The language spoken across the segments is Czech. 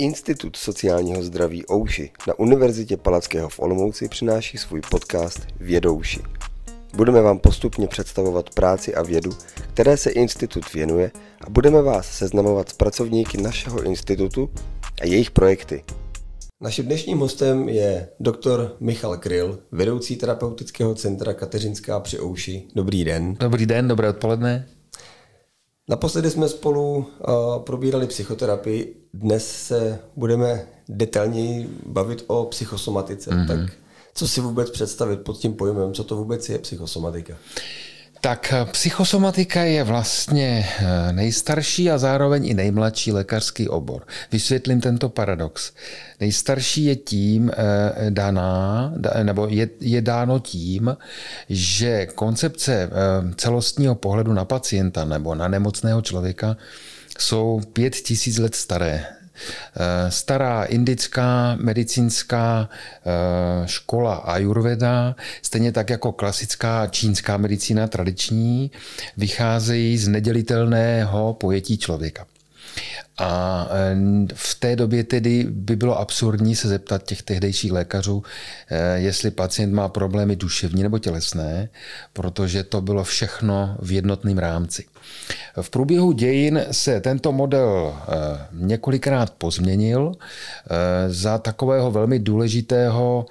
Institut sociálního zdraví Ouši na Univerzitě Palackého v Olomouci přináší svůj podcast Vědouši. Budeme vám postupně představovat práci a vědu, které se institut věnuje a budeme vás seznamovat s pracovníky našeho institutu a jejich projekty. Naším dnešním hostem je doktor Michal Kryl, vedoucí terapeutického centra Kateřinská při Ouši. Dobrý den. Dobrý den, dobré odpoledne. Naposledy jsme spolu uh, probírali psychoterapii, dnes se budeme detailněji bavit o psychosomatice. Mm-hmm. Tak co si vůbec představit pod tím pojmem, co to vůbec je psychosomatika? Tak eh, psychosomatika je vlastně eh, nejstarší a zároveň i nejmladší lékařský obor. Vysvětlím tento paradox. Nejstarší je tím eh, daná, nebo je, je dáno tím, že koncepce celostního pohledu na pacienta nebo na nemocného člověka jsou pět tisíc let staré. Eh, stará indická medicínská eh, škola Ayurveda, stejně tak jako klasická čínská medicína tradiční, vycházejí z nedělitelného pojetí člověka. A e, v té době tedy by bylo absurdní se zeptat těch tehdejších lékařů, jestli pacient má problémy duševní nebo tělesné, protože to bylo všechno v jednotném rámci. V průběhu dějin se tento model e, několikrát pozměnil za takového velmi důležitého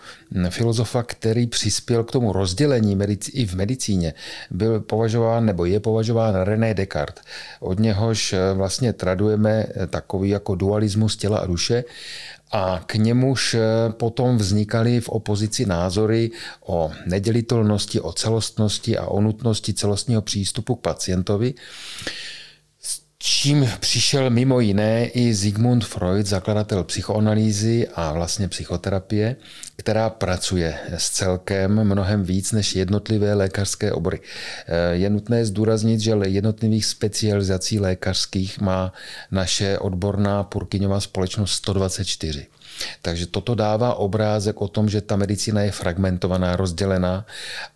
filozofa, který přispěl k tomu rozdělení i v medicíně, byl považován nebo je považován René Descartes. Od něhož vlastně tradujeme takový jako dualismus těla a duše a k němuž eh, potom vznikaly v opozici názory o nedělitelnosti, o celostnosti a o nutnosti celostního přístupu k pacientovi čím přišel mimo jiné i Sigmund Freud, zakladatel psychoanalýzy a vlastně psychoterapie, která pracuje s celkem mnohem víc než jednotlivé lékařské obory. Je nutné zdůraznit, že jednotlivých specializací lékařských má naše odborná Purkyňová společnost 124. Takže toto dává obrázek o tom, že ta medicína je fragmentovaná, rozdělená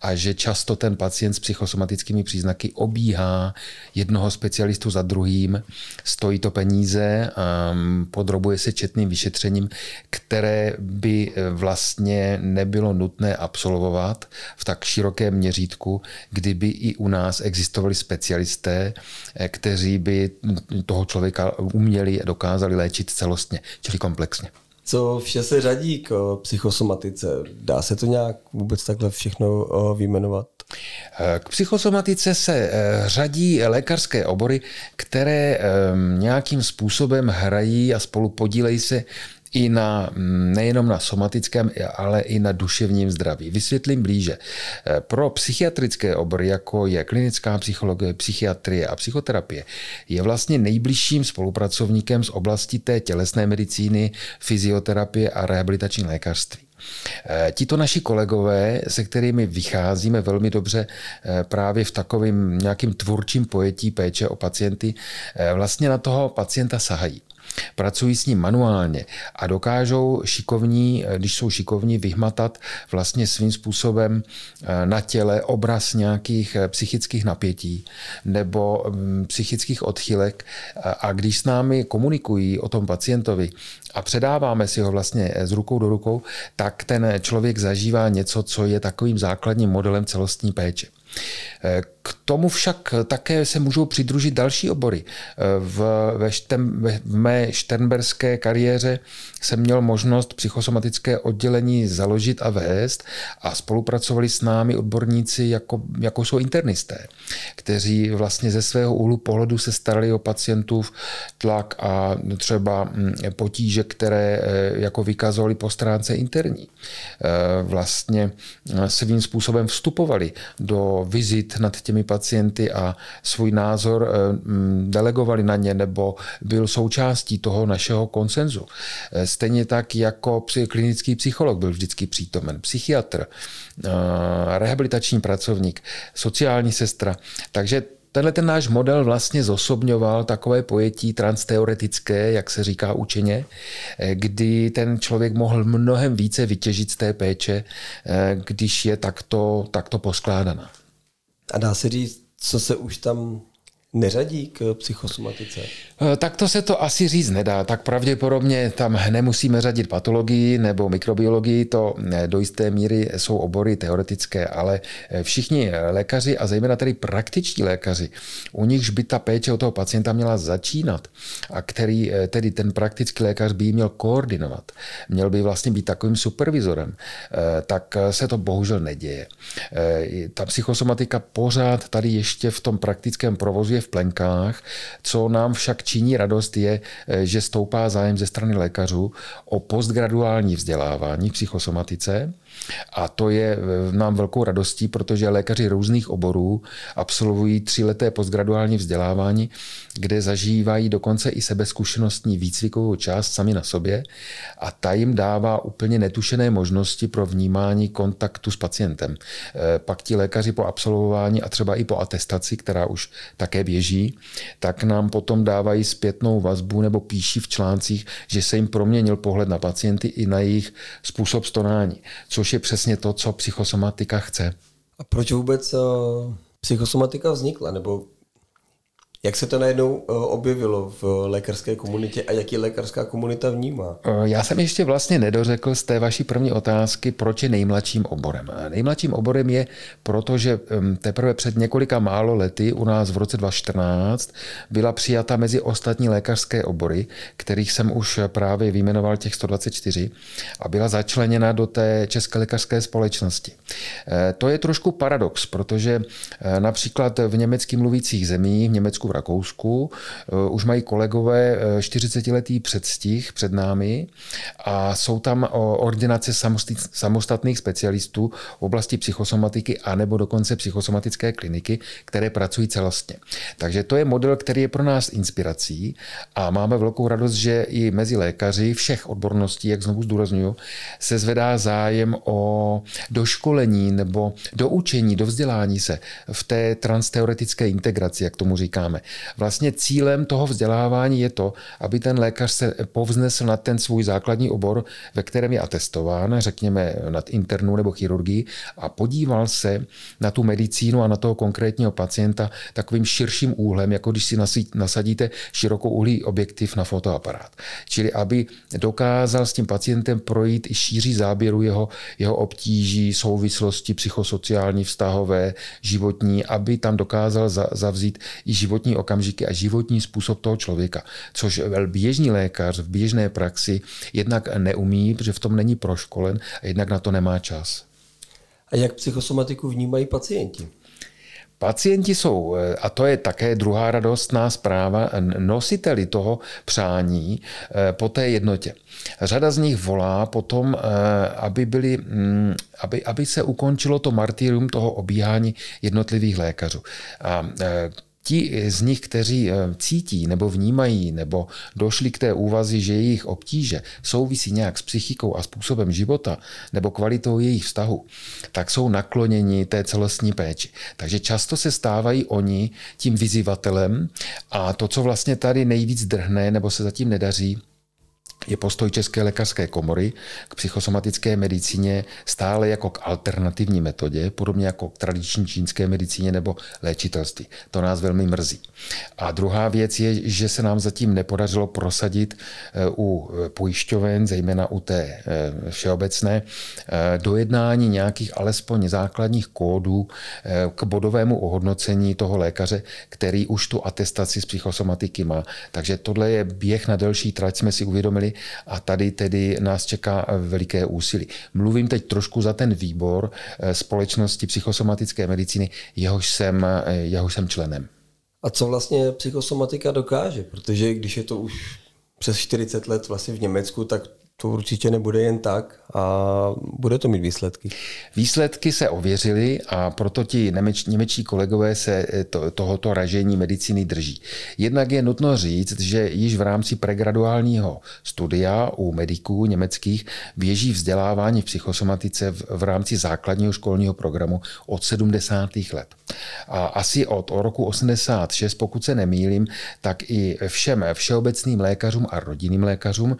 a že často ten pacient s psychosomatickými příznaky obíhá jednoho specialistu za druhým, stojí to peníze, a podrobuje se četným vyšetřením, které by vlastně nebylo nutné absolvovat v tak širokém měřítku, kdyby i u nás existovali specialisté, kteří by toho člověka uměli a dokázali léčit celostně, čili komplexně. Co vše se řadí k psychosomatice? Dá se to nějak vůbec takhle všechno vyjmenovat? K psychosomatice se eh, řadí lékařské obory, které nějakým způsobem hrají a spolu podílejí se i na, nejenom na somatickém, ale i na duševním zdraví. Vysvětlím blíže. Eh, pro psychiatrické obory, jako je klinická psychologie, psychiatrie a psychoterapie, je vlastně nejbližším spolupracovníkem z oblasti té tělesné medicíny, fyzioterapie a rehabilitační lékařství. Eh, tito naši kolegové, se kterými vycházíme velmi dobře eh, právě v takovém nějakým tvůrčím pojetí péče o pacienty, vlastně na toho pacienta sahají. Pracují s ním manuálně a dokážou šikovní, když jsou šikovní, vyhmatat vlastně svým způsobem eh, na těle obraz nějakých eh, psychických napětí nebo mm, psychických odchylek a když s námi komunikují o tom pacientovi a předáváme si ho vlastně z rukou do rukou, tak ten člověk zažívá něco, co je takovým základním modelem celostní péče. K tomu však také se můžou přidružit další obory. V, ve štem, v mé šternberské kariéře jsem měl možnost psychosomatické oddělení založit a vést a spolupracovali s námi odborníci, jako, jako jsou internisté, kteří vlastně ze svého úhlu pohledu se starali o pacientů tlak a třeba mm, potíže, které eh, jako vykazovali po stránce interní. Eh, vlastně svým způsobem vstupovali do vizit nad těmi pacienty a svůj názor delegovali na ně nebo byl součástí toho našeho konsenzu Stejně tak jako klinický psycholog byl vždycky přítomen, psychiatr, eh, rehabilitační pracovník, sociální sestra. Takže tenhle ten náš model vlastně zosobňoval takové pojetí transteoretické, jak se říká učeně, eh, kdy ten člověk mohl mnohem více vytěžit z té péče, eh, když je takto, takto poskládaná. A dá se říct, co se už tam neřadí k psychosomatice? Eh, tak to se to asi říct nedá. Tak pravděpodobně tam nemusíme řadit patologii nebo mikrobiologii, to eh, do jisté míry jsou obory teoretické, ale eh, všichni lékaři a zejména tedy praktičtí lékaři, u nichž by ta péče o toho pacienta měla začínat a který tedy ten praktický lékař by ji měl koordinovat, měl by vlastně být takovým supervizorem, tak se to bohužel neděje. Ta psychosomatika pořád tady ještě v tom praktickém provozu je v plenkách. Co nám však činí radost je, eh, že stoupá zájem ze strany lékařů o postgraduální vzdělávání v psychosomatice a to je eh, nám velkou radostí, protože lékaři různých oborů absolvují tříleté postgraduální vzdělávání, kde zažívají dokonce i sebezkušenostní výcvikovou část sami na sobě a ta jim dává úplně netušené možnosti pro vnímání kontaktu s pacientem. Eh, pak ti lékaři po absolvování a třeba i po atestaci, která už také běží, tak nám potom dávají zpětnou vazbu nebo píší v článcích, že se jim proměnil pohled na pacienty i na jejich způsob stonání, což je přesně to, co psychosomatika chce. A proč vůbec eh, psychosomatika vznikla? Nebo jak se to najednou eh, objevilo v lékařské komunitě a jak ji lékařská komunita vnímá? Eh, já jsem ještě vlastně nedořekl z té vaší první otázky, proč je nejmladším oborem. Nejmladším oborem je proto, že teprve před několika málo lety u nás v roce 2014 byla přijata mezi ostatní lékařské obory, kterých jsem už právě vyjmenoval těch 124 a byla začleněna do té České lékařské společnosti. Eh, to je trošku paradox, protože například v německy mluvících zemích, v Německu, Rakousku. Eh, už mají kolegové 40-letý eh, předstih před námi a jsou tam ordinace samostatných specialistů v oblasti psychosomatiky a nebo dokonce psychosomatické kliniky, které pracují celostně. Takže to je model, který je pro nás inspirací a máme velkou radost, že i mezi lékaři všech odborností, jak znovu zdůraznuju, se zvedá zájem o doškolení nebo do učení, do vzdělání se v té transteoretické integraci, jak tomu říkáme. Vlastně cílem toho vzdělávání je to, aby ten lékař se povznesl na ten svůj základní obor, ve kterém je atestován, řekněme nad internu nebo chirurgii, a podíval se na tu medicínu a na toho konkrétního pacienta takovým širším úhlem, jako když si nasadíte širokou uhlý objektiv na fotoaparát. Čili aby dokázal s tím pacientem projít i šíří záběru jeho, jeho obtíží, souvislosti psychosociální, vztahové, životní, aby tam dokázal zavzít i životní okamžiky a životní způsob toho člověka, což běžný lékař v běžné praxi jednak neumí, protože v tom není proškolen a jednak na to nemá čas. A jak psychosomatiku vnímají pacienti? Pacienti jsou, a to je také druhá radostná zpráva, nositeli toho přání eh, po té jednotě. Řada z nich volá potom, eh, aby, byli, mm, aby, aby se ukončilo to martyrium toho obíhání jednotlivých lékařů. A eh, ti z nich, kteří eh, cítí nebo vnímají nebo došli k té úvazi, že jejich obtíže souvisí nějak s psychikou a způsobem života nebo kvalitou jejich vztahu, tak jsou nakloněni té celostní péči. Takže často se stávají oni tím vyzývatelem a to, co vlastně tady nejvíc drhne nebo se zatím nedaří, je postoj České lékařské komory k psychosomatické medicíně stále jako k alternativní metodě, podobně jako k tradiční čínské medicíně nebo léčitelství. To nás velmi mrzí. A druhá věc je, že se nám zatím nepodařilo prosadit eh, u pojišťoven, zejména u té eh, všeobecné, eh, dojednání nějakých alespoň základních kódů k bodovému ohodnocení toho lékaře, který už tu atestaci z psychosomatiky má. Takže tohle je běh na delší trať, jsme si uvědomili, a tady tedy nás čeká veliké úsilí. Mluvím teď trošku za ten výbor eh, společnosti psychosomatické medicíny, jehož jsem, eh, jehož jsem členem. A co vlastně psychosomatika dokáže? Protože když je to už přes 40 let vlastně v Německu, tak to určitě nebude jen tak a bude to mít výsledky. Výsledky se ověřily a proto ti němeč, němečtí kolegové se eh, to, tohoto ražení medicíny drží. Jednak je nutno říct, že již v rámci pregraduálního studia u mediků německých běží vzdělávání v psychosomatice v, v rámci základního školního programu od 70. let. A asi od roku 86, pokud se nemýlím, tak i všem všeobecným lékařům a rodinným lékařům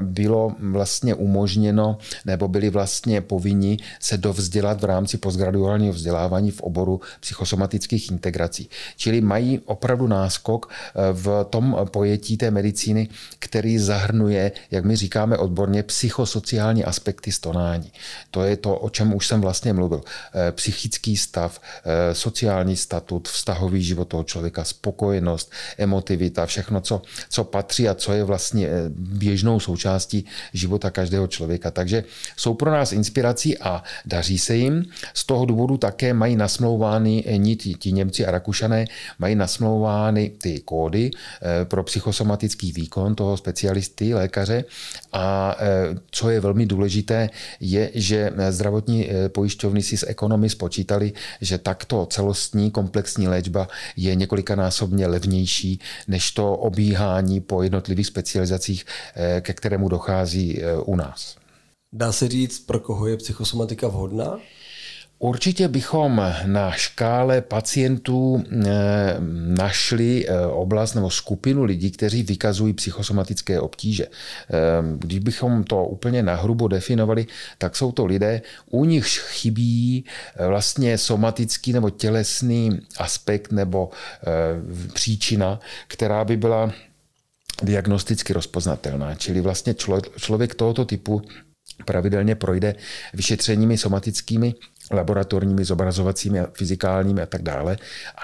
bylo vlastně umožněno nebo byli vlastně povinni se dovzdělat v rámci postgraduálního vzdělávání v oboru psychosomatických integrací. Čili mají opravdu náskok eh, v tom pojetí té medicíny, který zahrnuje, jak my říkáme odborně, psychosociální aspekty stonání. To je to, o čem už jsem vlastně mluvil. Eh, psychický stav, eh, sociální statut, vztahový život toho člověka, spokojenost, emotivita, všechno, co, co patří a co je vlastně běžnou součástí života každého člověka. Takže jsou pro nás inspirací a daří se jim. Z toho důvodu také mají nasmlouvány, ti, ti Němci a Rakušané mají nasmlouvány ty kódy eh, pro psychosomatický výkon toho specialisty, lékaře. A eh, co je velmi důležité, je, že zdravotní eh, pojišťovny si s ekonomy spočítali, že takto celostní komplexní léčba je několikanásobně levnější než to obíhání po jednotlivých specializacích, ke kterému dochází u nás. Dá se říct, pro koho je psychosomatika vhodná? Určitě bychom na škále pacientů eh, našli eh, oblast nebo skupinu lidí, kteří vykazují psychosomatické obtíže. Když bychom to úplně nahrubo definovali, tak jsou to lidé, u nichž chybí vlastně somatický nebo tělesný aspekt nebo příčina, která by byla diagnosticky rozpoznatelná. Čili vlastně člověk tohoto typu pravidelně projde vyšetřeními somatickými, laboratorními, zobrazovacími, fyzikálními a tak dále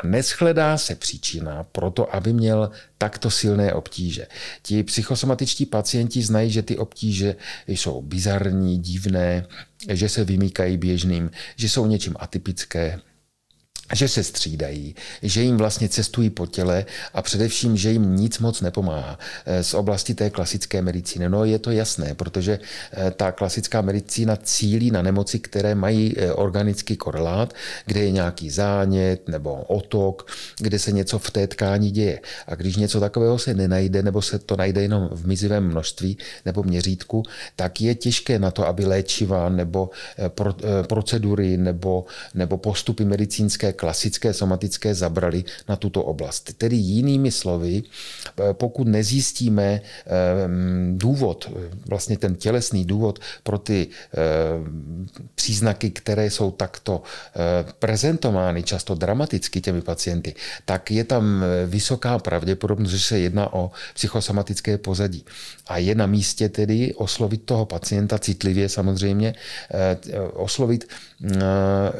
a neschledá se příčina pro to, aby měl takto silné obtíže. Ti psychosomatičtí pacienti znají, že ty obtíže jsou bizarní, divné, že se vymýkají běžným, že jsou něčím atypické, že se střídají, že jim vlastně cestují po těle a především, že jim nic moc nepomáhá. Eh, z oblasti té klasické medicíny, no je to jasné, protože eh, ta klasická medicína cílí na nemoci, které mají eh, organický korelát, kde je nějaký zánět nebo otok, kde se něco v té tkání děje. A když něco takového se nenajde, nebo se to najde jenom v mizivém množství nebo měřítku, tak je těžké na to, aby léčiva nebo procedury nebo, nebo postupy medicínské klasické somatické zabrali na tuto oblast. Tedy jinými slovy, eh, pokud nezjistíme eh, důvod, vlastně ten tělesný důvod pro ty eh, příznaky, které jsou takto prezentovány často dramaticky těmi pacienty, tak je tam vysoká pravděpodobnost, že se jedná o psychosomatické pozadí. A je na místě tedy oslovit toho pacienta citlivě samozřejmě, oslovit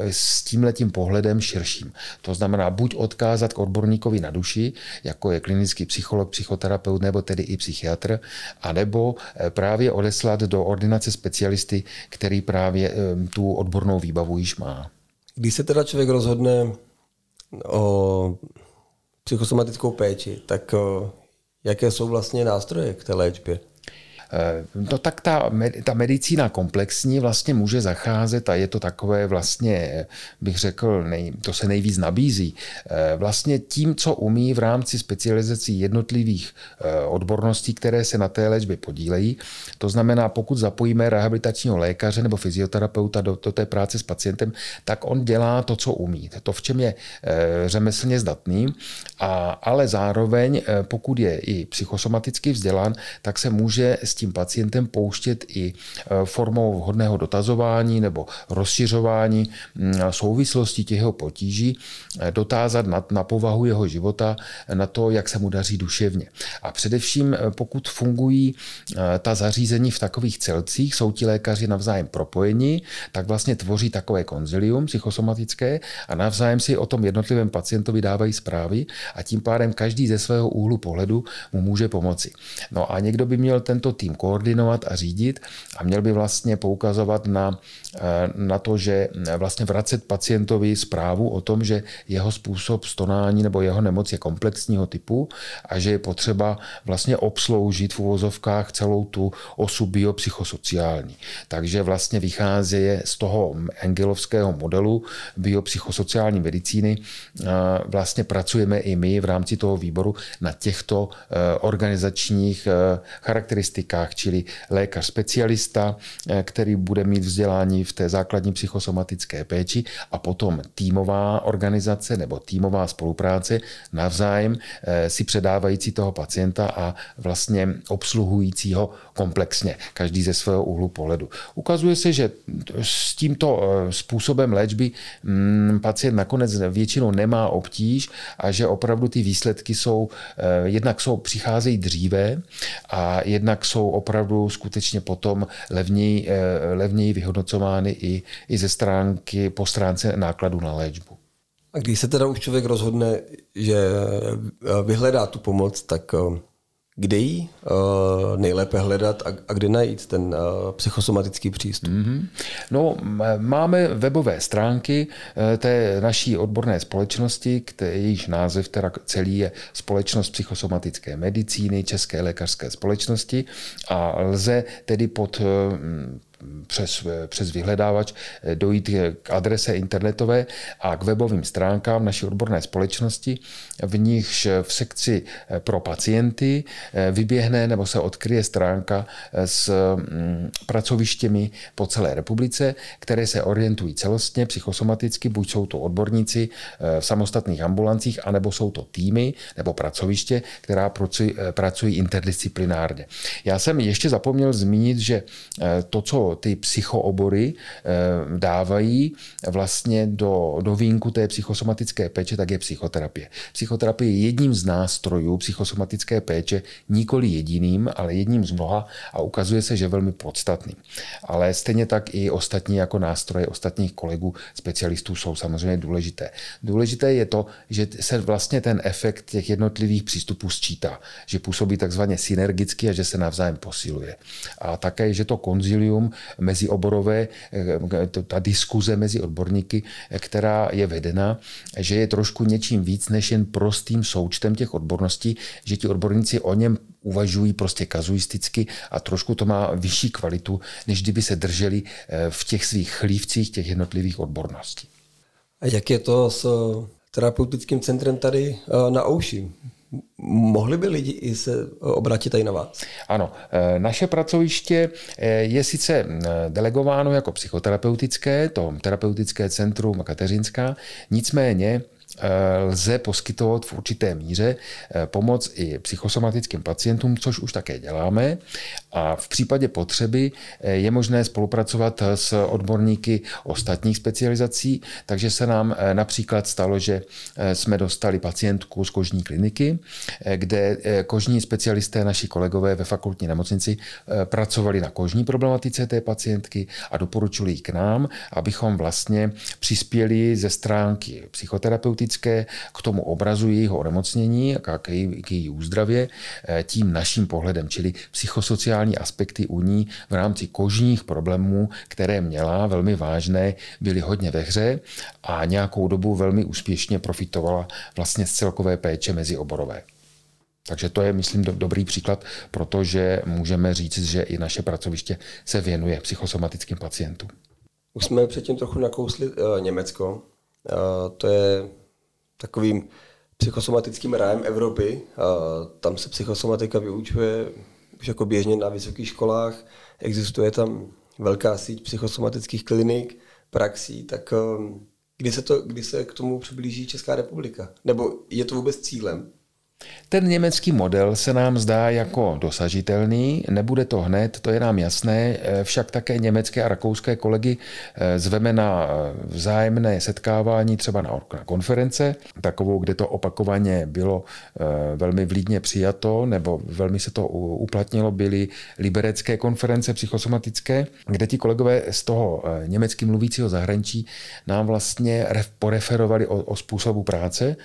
s tímhletím pohledem širším. To znamená buď odkázat k odborníkovi na duši, jako je klinický psycholog, psychoterapeut nebo tedy i psychiatr, anebo eh, právě odeslat do ordinace specialisty, který právě eh, tu odbornou výbavu již má. Když se teda člověk rozhodne o psychosomatickou péči, tak eh, jaké jsou vlastně nástroje k té léčbě? No tak ta, ta medicína komplexní vlastně může zacházet a je to takové vlastně, bych řekl, nej, to se nejvíc nabízí. Eh, vlastně tím, co umí v rámci specializací jednotlivých eh, odborností, které se na té léčbě podílejí. To znamená, pokud zapojíme rehabilitačního lékaře nebo fyzioterapeuta do, do té práce s pacientem, tak on dělá to, co umí. To, v čem je řemeslně zdatný, a, ale zároveň, pokud je i psychosomaticky vzdělán, tak se může s tím pacientem pouštět i e, formou vhodného dotazování nebo rozšiřování mm, souvislosti těch jeho potíží, e, dotázat na, na povahu jeho života, na to, jak se mu daří duševně. A především, e, pokud fungují ta zařízení v takových celcích, jsou ti lékaři navzájem propojeni, tak vlastně tvoří takové konzilium psychosomatické a navzájem si o tom jednotlivém pacientovi dávají zprávy a tím pádem každý ze svého úhlu pohledu mu může pomoci. No a někdo by měl tento tým koordinovat a řídit a měl by vlastně poukazovat na, eh, na to, že vlastně vracet pacientovi zprávu o tom, že jeho způsob stonání nebo jeho nemoc je komplexního typu a že je potřeba vlastně obsloužit v uvozovkách celou tu osu biopsychosociální. Takže vlastně vychází z toho engelovského modelu biopsychosociální medicíny. Vlastně pracujeme i my v rámci toho výboru na těchto eh, organizačních eh, charakteristikách složkách, čili lékař specialista, který bude mít vzdělání v té základní psychosomatické péči a potom týmová organizace nebo týmová spolupráce navzájem si předávající toho pacienta a vlastně obsluhujícího komplexně, každý ze svého úhlu pohledu. Ukazuje se, že s tímto způsobem léčby mm, pacient nakonec většinou nemá obtíž a že opravdu ty výsledky jsou, eh, jednak jsou, přicházejí dříve a jednak jsou opravdu skutečně potom levněji, eh, levněji vyhodnocovány i, i ze stránky, po stránce nákladu na léčbu. A když se teda už člověk rozhodne, že eh, vyhledá tu pomoc, tak kde ji uh, nejlépe hledat a, a kde najít ten uh, psychosomatický přístup? Mm-hmm. No, máme webové stránky uh, té naší odborné společnosti, které, jejíž název teda celý je Společnost psychosomatické medicíny České lékařské společnosti a lze tedy pod uh, přes, přes vyhledávač eh, dojít k adrese internetové a k webovým stránkám naší odborné společnosti, v nichž v sekci eh, pro pacienty eh, vyběhne nebo se odkryje stránka s mm, pracovištěmi po celé republice, které se orientují celostně psychosomaticky, buď jsou to odborníci v samostatných ambulancích, anebo jsou to týmy nebo pracoviště, která pracují interdisciplinárně. Já jsem ještě zapomněl zmínit, že to, co ty psychoobory eh, dávají vlastně do, do vínku té psychosomatické péče, tak je psychoterapie. Psychoterapie je jedním z nástrojů psychosomatické péče, nikoli jediným, ale jedním z mnoha a ukazuje se, že velmi podstatný. Ale stejně tak i ostatní jako nástroje ostatních kolegů specialistů jsou samozřejmě důležité. Důležité je to, že se vlastně ten efekt těch jednotlivých přístupů sčítá, že působí takzvaně synergicky a že se navzájem posiluje. A také, že to konzilium mezioborové, eh, ta diskuze mezi odborníky, eh, která je vedena, že je trošku něčím víc než jen prostým součtem těch odborností, že ti odborníci o něm uvažují prostě kazuisticky a trošku to má vyšší kvalitu, než kdyby se drželi eh, v těch svých chlívcích těch jednotlivých odborností. A jak je to s terapeutickým centrem tady na Ouši? Mohli by lidi i se obrátit tady na vás? Ano, eh, naše pracoviště eh, je sice eh, delegováno jako psychoterapeutické, to terapeutické centrum Kateřinská, nicméně Eh, lze poskytovat v určité míře eh, pomoc i psychosomatickým pacientům, což už také děláme. A v případě potřeby eh, je možné spolupracovat s odborníky ostatních specializací, takže se nám například stalo, že jsme dostali pacientku z kožní kliniky, kde kožní specialisté, naši kolegové ve fakultní nemocnici pracovali na kožní problematice té pacientky a doporučili ji k nám, abychom vlastně přispěli ze stránky psychoterapeutické specifické k tomu obrazu jejího onemocnění a k, její, k její úzdravě eh, tím naším pohledem, čili psychosociální aspekty u ní v rámci kožních problémů, které měla velmi vážné, byly hodně ve hře a nějakou dobu velmi úspěšně profitovala vlastně z celkové péče mezi oborové. Takže to je, myslím, do, dobrý příklad, protože můžeme říct, že i naše pracoviště se věnuje psychosomatickým pacientům. Už jsme předtím trochu nakousli uh, Německo. Uh, to je takovým psychosomatickým rájem Evropy. A tam se psychosomatika vyučuje už jako běžně na vysokých školách. Existuje tam velká síť psychosomatických klinik, praxí, tak um, kdy se, to, kdy se k tomu přiblíží Česká republika? Nebo je to vůbec cílem? Ten německý model se nám zdá jako dosažitelný, nebude to hned, to je nám jasné, však také německé a rakouské kolegy eh, zveme na eh, vzájemné setkávání třeba na konference, takovou, kde to opakovaně bylo eh, velmi vlídně přijato, nebo velmi se to uplatnilo, byly liberecké konference psychosomatické, kde ti kolegové z toho německy mluvícího zahraničí nám vlastně poreferovali o, o způsobu práce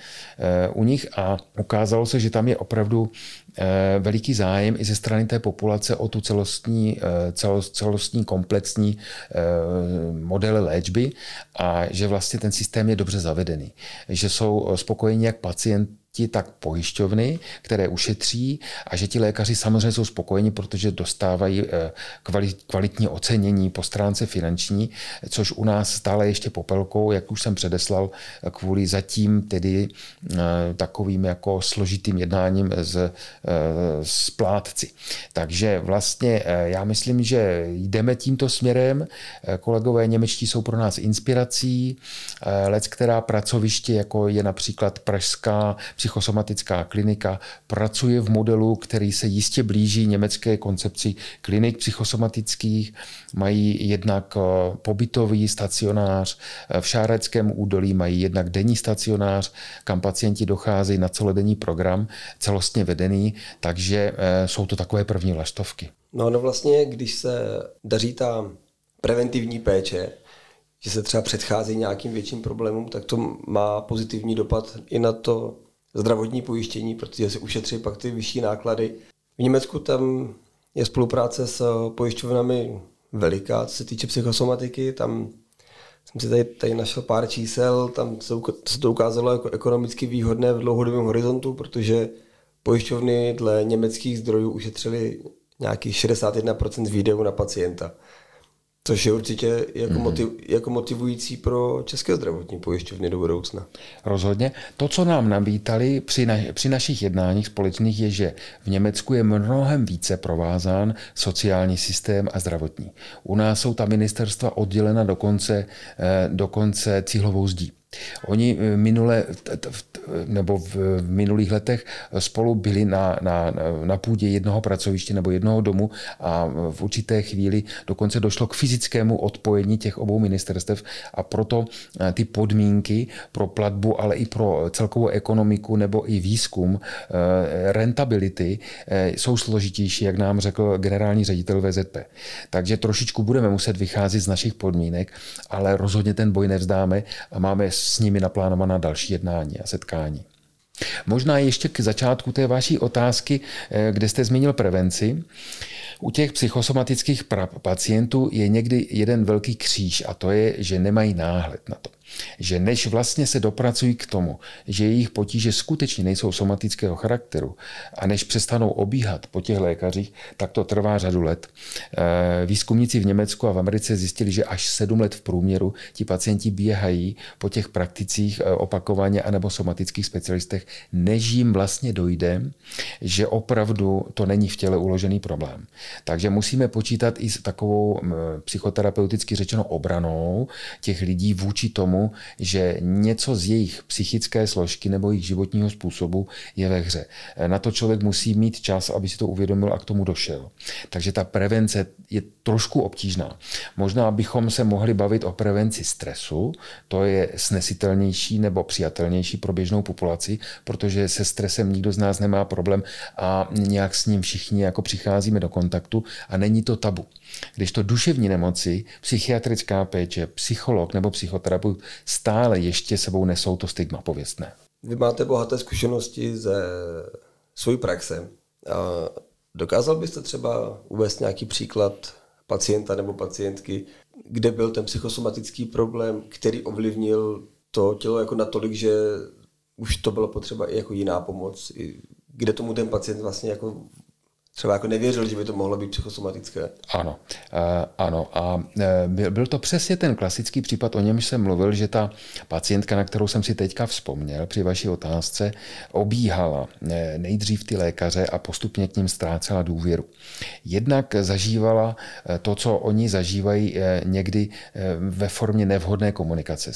u nich a ukázalo ukázalo se, že tam je opravdu eh, veliký zájem i ze strany té populace o tu celostní, eh, celostní komplexní eh, modely léčby a že vlastně ten systém je dobře zavedený. Že jsou spokojeni jak pacienti, ti tak pojišťovny, které ušetří a že ti lékaři samozřejmě jsou spokojeni, protože dostávají eh, kvalitní ocenění po stránce finanční, což u nás stále ještě popelkou, jak už jsem předeslal, kvůli zatím tedy eh, takovým jako složitým jednáním s, eh, s plátci. Takže vlastně já myslím, že jdeme tímto směrem. Kolegové němečtí jsou pro nás inspirací. Lec, která pracoviště, jako je například Pražská psychosomatická klinika pracuje v modelu, který se jistě blíží německé koncepci klinik psychosomatických. Mají jednak eh, pobytový stacionář, eh, v Šáreckém údolí mají jednak denní stacionář, kam pacienti docházejí na celodenní program, celostně vedený, takže eh, jsou to takové první laštovky. No, no vlastně, když se daří ta preventivní péče, že se třeba předchází nějakým větším problémům, tak to má pozitivní dopad i na to zdravotní pojištění, protože si ušetří pak ty vyšší náklady. V Německu tam je spolupráce s pojišťovnami veliká, co se týče psychosomatiky. Tam jsem si tady, tady našel pár čísel, tam se to ukázalo jako ekonomicky výhodné v dlouhodobém horizontu, protože pojišťovny dle německých zdrojů ušetřily nějakých 61% výdajů na pacienta. Což je určitě jako, mm-hmm. motiv, jako motivující pro české zdravotní pojišťovny do budoucna. Rozhodně. To, co nám nabítali při, na, při našich jednáních společných, je, že v Německu je mnohem více provázán sociální systém a zdravotní. U nás jsou ta ministerstva oddělena dokonce, eh, dokonce cílovou zdí. Oni eh, minule, nebo v minulých letech spolu byli na, na, na půdě jednoho pracoviště nebo jednoho domu a v určité chvíli dokonce došlo k fyzickému odpojení těch obou ministerstev a proto eh, ty podmínky pro platbu, ale i pro celkovou ekonomiku nebo i výzkum eh, rentability jsou složitější, jak nám řekl generální ředitel VZP. Takže trošičku budeme muset vycházet z našich podmínek, ale rozhodně ten boj nevzdáme a máme s nimi naplánovaná další jednání a setkání. Možná ještě k začátku té vaší otázky, eh, kde jste zmínil prevenci. U těch psychosomatických pacientů je někdy jeden velký kříž a to je, že nemají náhled na to že než vlastně se dopracují k tomu, že jejich potíže skutečně nejsou somatického charakteru a než přestanou obíhat po těch lékařích, tak to trvá řadu let. Eh, výzkumníci v Německu a v Americe zjistili, že až sedm let v průměru ti pacienti běhají po těch prakticích eh, opakovaně anebo somatických specialistech, než jim vlastně dojde, že opravdu to není v těle uložený problém. Takže musíme počítat i s takovou psychoterapeuticky řečeno obranou těch lidí vůči tomu, že něco z jejich psychické složky nebo jejich životního způsobu je ve hře. Na to člověk musí mít čas, aby si to uvědomil a k tomu došel. Takže ta prevence je trošku obtížná. Možná bychom se mohli bavit o prevenci stresu, to je snesitelnější nebo přijatelnější pro běžnou populaci, protože se stresem nikdo z nás nemá problém a nějak s ním všichni jako přicházíme do kontaktu a není to tabu. Když to duševní nemoci, psychiatrická péče, psycholog nebo psychoterapeut stále ještě sebou nesou to stigma pověstné. Vy máte bohaté zkušenosti ze svojí praxe. Dokázal byste třeba uvést nějaký příklad pacienta nebo pacientky, kde byl ten psychosomatický problém, který ovlivnil to tělo jako natolik, že už to bylo potřeba i jako jiná pomoc, kde tomu ten pacient vlastně jako třeba jako nevěřil, že by to mohlo být psychosomatické. Ano, uh, ano. A uh, byl to přesně ten klasický případ, o němž jsem mluvil, že ta pacientka, na kterou jsem si teďka vzpomněl při vaší otázce, obíhala uh, nejdřív ty lékaře a postupně k ním ztrácela důvěru. Jednak zažívala to, co oni zažívají někdy ve formě nevhodné komunikace.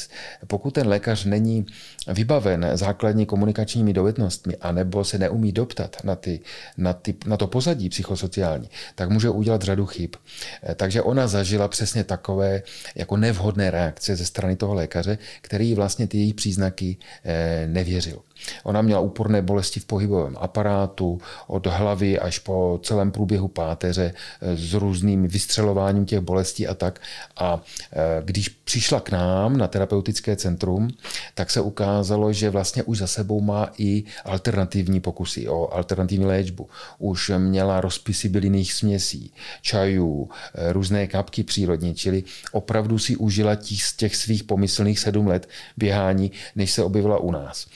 Pokud ten lékař není vybaven základní komunikačními dovednostmi, anebo se neumí doptat na, ty, na, ty, na to pozornost, pozadí psychosociální, tak může udělat řadu chyb. Eh, takže ona zažila přesně takové jako nevhodné reakce ze strany toho lékaře, který vlastně ty její příznaky eh, nevěřil. Ona měla úporné bolesti v pohybovém aparátu, od hlavy až po celém průběhu páteře eh, s různým vystřelováním těch bolestí a tak. A eh, když přišla k nám na terapeutické centrum, tak se ukázalo, že vlastně už za sebou má i alternativní pokusy o alternativní léčbu. Už měla rozpisy bylinných směsí, čajů, eh, různé kapky přírodní, čili opravdu si užila těch, těch svých pomyslných sedm let běhání, než se objevila u nás.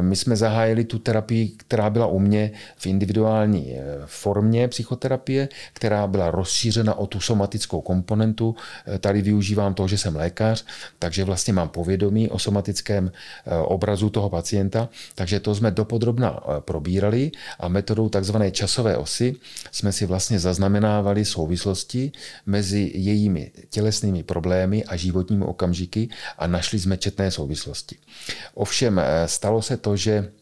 My jsme zahájili tu terapii, která byla u mě v individuální formě psychoterapie, která byla rozšířena o tu somatickou komponentu. Tady využívám toho, že jsem lékař, takže vlastně mám povědomí o somatickém obrazu toho pacienta, takže to jsme dopodrobna probírali a metodou takzvané časové osy jsme si vlastně zaznamenávali souvislosti mezi jejími tělesnými problémy a životními okamžiky a našli jsme četné souvislosti. Ovšem eh, stalo se to, že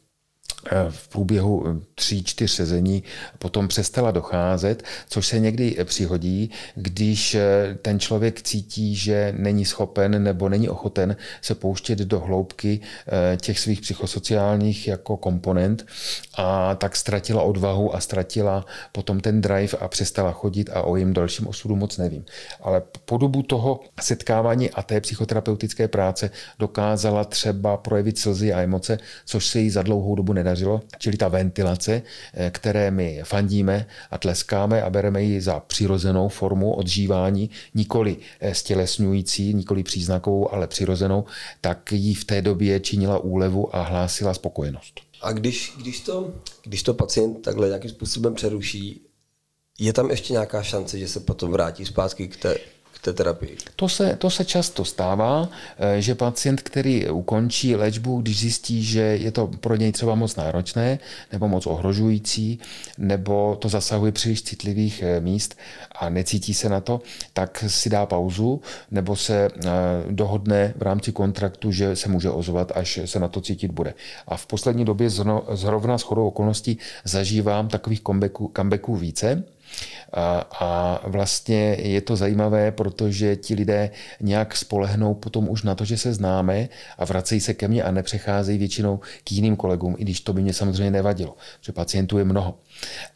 v průběhu eh, tří, čtyř sezení potom přestala docházet, což se někdy přihodí, když eh, ten člověk cítí, že není schopen nebo není ochoten se pouštět do hloubky těch svých psychosociálních jako komponent a tak ztratila odvahu a ztratila potom ten drive a přestala chodit a o jejím dalším osudu moc nevím. Ale po dobu toho setkávání a té psychoterapeutické práce dokázala třeba projevit slzy a emoce, což se jí za dlouhou dobu nedá podařilo, čili ta ventilace, eh, které my fandíme a tleskáme a bereme ji za přirozenou formu odžívání, nikoli eh, stělesňující, nikoli příznakovou, ale přirozenou, tak jí v té době činila úlevu a hlásila spokojenost. A když, když, to, když to pacient takhle nějakým způsobem přeruší, je tam ještě nějaká šance, že se potom vrátí zpátky k té, té terapii? To se, to se často stává, eh, že pacient, který ukončí léčbu, když zjistí, že je to pro něj třeba moc náročné nebo moc ohrožující, nebo to zasahuje příliš citlivých eh, míst a necítí se na to, tak si dá pauzu nebo se eh, dohodne v rámci kontraktu, že se může ozvat, až se na to cítit bude. A v poslední době zrovna s chodou okolností zažívám takových comebacků více, a, a vlastně je to zajímavé, protože ti lidé nějak spolehnou potom už na to, že se známe a vracejí se ke mně a nepřecházejí většinou k jiným kolegům, i když to by mě samozřejmě nevadilo, že pacientů je mnoho.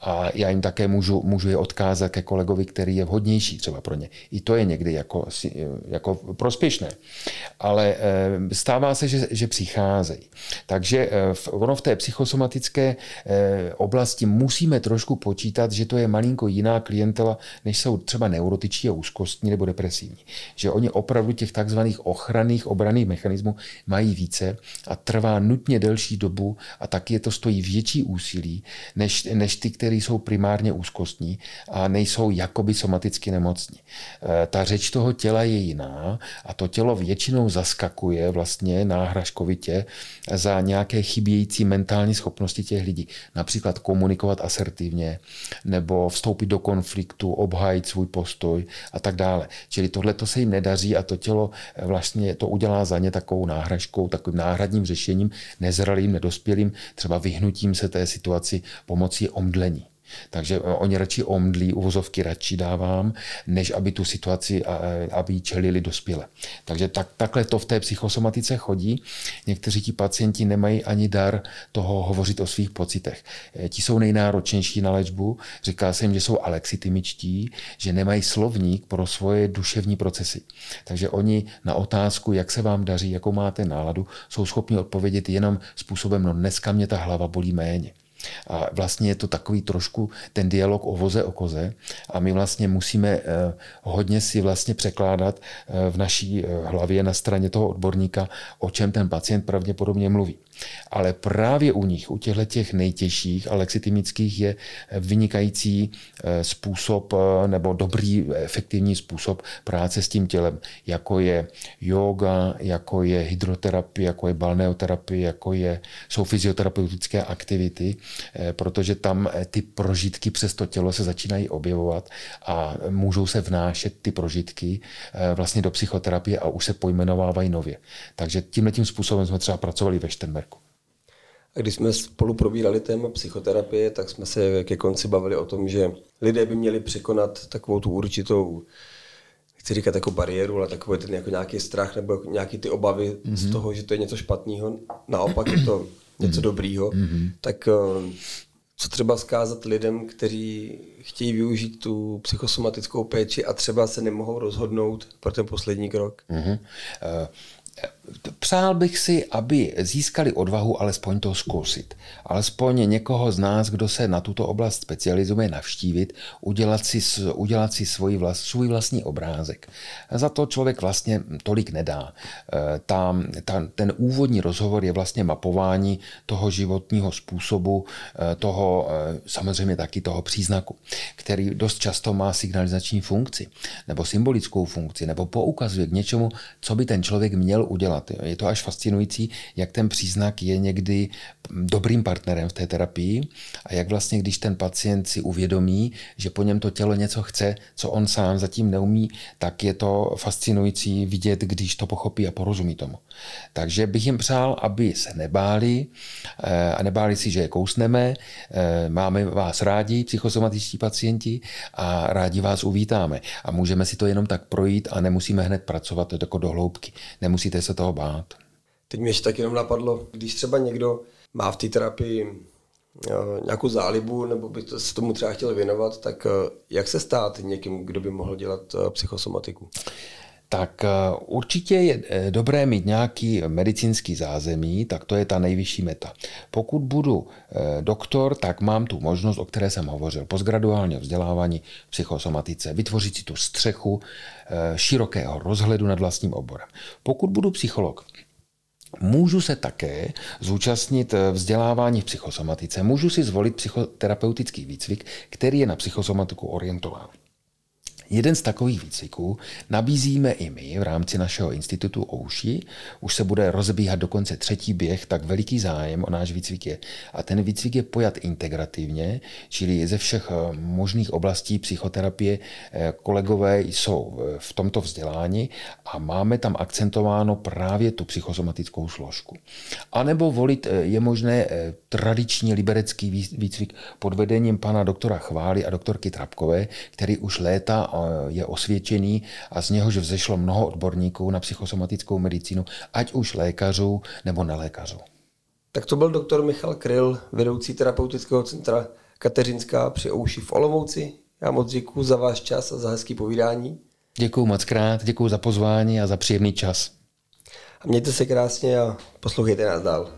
A já jim také můžu, můžu je odkázat ke kolegovi, který je vhodnější třeba pro ně. I to je někdy jako, jako prospěšné. Ale eh, stává se, že, že přicházejí. Takže eh, ono v té psychosomatické eh, oblasti musíme trošku počítat, že to je malinko jiná klientela, než jsou třeba neurotičtí a úzkostní nebo depresivní. Že oni opravdu těch takzvaných ochranných obraných mechanismů mají více a trvá nutně delší dobu a taky je to stojí větší úsilí, než, než ty, které jsou primárně úzkostní a nejsou jakoby somaticky nemocní. E, ta řeč toho těla je jiná a to tělo většinou zaskakuje vlastně náhražkovitě za nějaké chybějící mentální schopnosti těch lidí. Například komunikovat asertivně nebo vstoupit do konfliktu, obhájit svůj postoj a tak dále. Čili tohle to se jim nedaří a to tělo vlastně to udělá za ně takovou náhražkou, takovým náhradním řešením, nezralým, nedospělým, třeba vyhnutím se té situaci pomocí omdlení. Takže eh, oni radši omdlí, uvozovky radši dávám, než aby tu situaci, aby ji čelili dospěle. Takže tak, takhle to v té psychosomatice chodí. Někteří ti pacienti nemají ani dar toho hovořit o svých pocitech. Eh, ti jsou nejnáročnější na léčbu. Říká se jim, že jsou alexitimičtí, že nemají slovník pro svoje duševní procesy. Takže oni na otázku, jak se vám daří, jakou máte náladu, jsou schopni odpovědět jenom způsobem, no dneska mě ta hlava bolí méně. A vlastně je to takový trošku ten dialog o voze o koze a my vlastně musíme eh, hodně si vlastně překládat eh, v naší eh, hlavě na straně toho odborníka, o čem ten pacient pravděpodobně mluví. Ale právě u nich, u těchto těch nejtěžších alexitimických je vynikající způsob nebo dobrý, efektivní způsob práce s tím tělem, jako je yoga, jako je hydroterapie, jako je balneoterapie, jako je, jsou fyzioterapeutické aktivity, protože tam eh, ty prožitky přes to tělo se začínají objevovat a můžou se vnášet ty prožitky eh, vlastně do psychoterapie a už se pojmenovávají nově. Takže tímhle tím způsobem jsme třeba pracovali ve Štenberku. A když jsme spolu probírali téma psychoterapie, tak jsme se ke konci bavili o tom, že lidé by měli překonat takovou tu určitou chci říkat jako bariéru, ale takový ten jako nějaký strach nebo nějaký ty obavy mm-hmm. z mhm. toho, že to je něco špatného. Naopak je to něco mm-hmm. dobrýho, mm-hmm. tak eh, co třeba zkázat lidem, kteří chtějí využít tu psychosomatickou péči a třeba se nemohou rozhodnout pro ten poslední krok? Mm-hmm. Přál bych si, aby získali odvahu alespoň to zkusit. Alespoň někoho z nás, kdo se na tuto oblast specializuje, navštívit, udělat si, udělat si svůj, vlast, svůj vlastní obrázek. Za to člověk vlastně tolik nedá. Eh, ta, ta, ten úvodní rozhovor je vlastně mapování toho životního způsobu, eh, toho eh, samozřejmě taky toho příznaku, který dost často má signalizační funkci, nebo symbolickou funkci, nebo poukazuje k něčemu, co by ten člověk měl udělat. Je to až fascinující, jak ten příznak je někdy dobrým partnerem v té terapii a jak vlastně, když ten pacient si uvědomí, že po něm to tělo něco chce, co on sám zatím neumí, tak je to fascinující vidět, když to pochopí a porozumí tomu. Takže bych jim přál, aby se nebáli eh, a nebáli si, že je kousneme. Eh, máme vás rádi, psychosomatičtí pacienti, a rádi vás uvítáme. A můžeme si to jenom tak projít a nemusíme hned pracovat jako do hloubky. Nemusíte se toho bát. Teď mi ještě tak jenom napadlo, když třeba někdo má v té terapii eh, nějakou zálibu, nebo by se tomu třeba chtěl věnovat, tak jak se stát někým, kdo by mohl dělat psychosomatiku? Tak eh, určitě je eh, dobré mít nějaký medicínský zázemí, tak to je ta nejvyšší meta. Pokud budu eh, doktor, tak mám tu možnost, o které jsem hovořil, postgraduálního vzdělávání v psychosomatice, vytvořit si tu střechu širokého rozhledu nad vlastním oborem. Pokud budu psycholog, Můžu se také zúčastnit vzdělávání v psychosomatice, můžu si zvolit psychoterapeutický výcvik, který je na psychosomatiku orientován. Jeden z takových výcviků nabízíme i my v rámci našeho institutu Ouši. Už se bude rozbíhat dokonce třetí běh, tak veliký zájem o náš výcvik je. A ten výcvik je pojat integrativně, čili ze všech eh, možných oblastí psychoterapie eh, kolegové jsou v tomto vzdělání a máme tam akcentováno právě tu psychosomatickou složku. A nebo volit eh, je možné tradiční liberecký výcvik pod vedením pana doktora Chvály a doktorky Trapkové, který už léta je osvědčený a z něhož vzešlo mnoho odborníků na psychosomatickou medicínu, ať už lékařů nebo nelékařů. Tak to byl doktor Michal Kryl, vedoucí terapeutického centra Kateřinská při Ouši v Olomouci. Já moc děkuji za váš čas a za hezký povídání. Děkuji moc krát, děkuji za pozvání a za příjemný čas. A mějte se krásně a poslouchejte nás dál.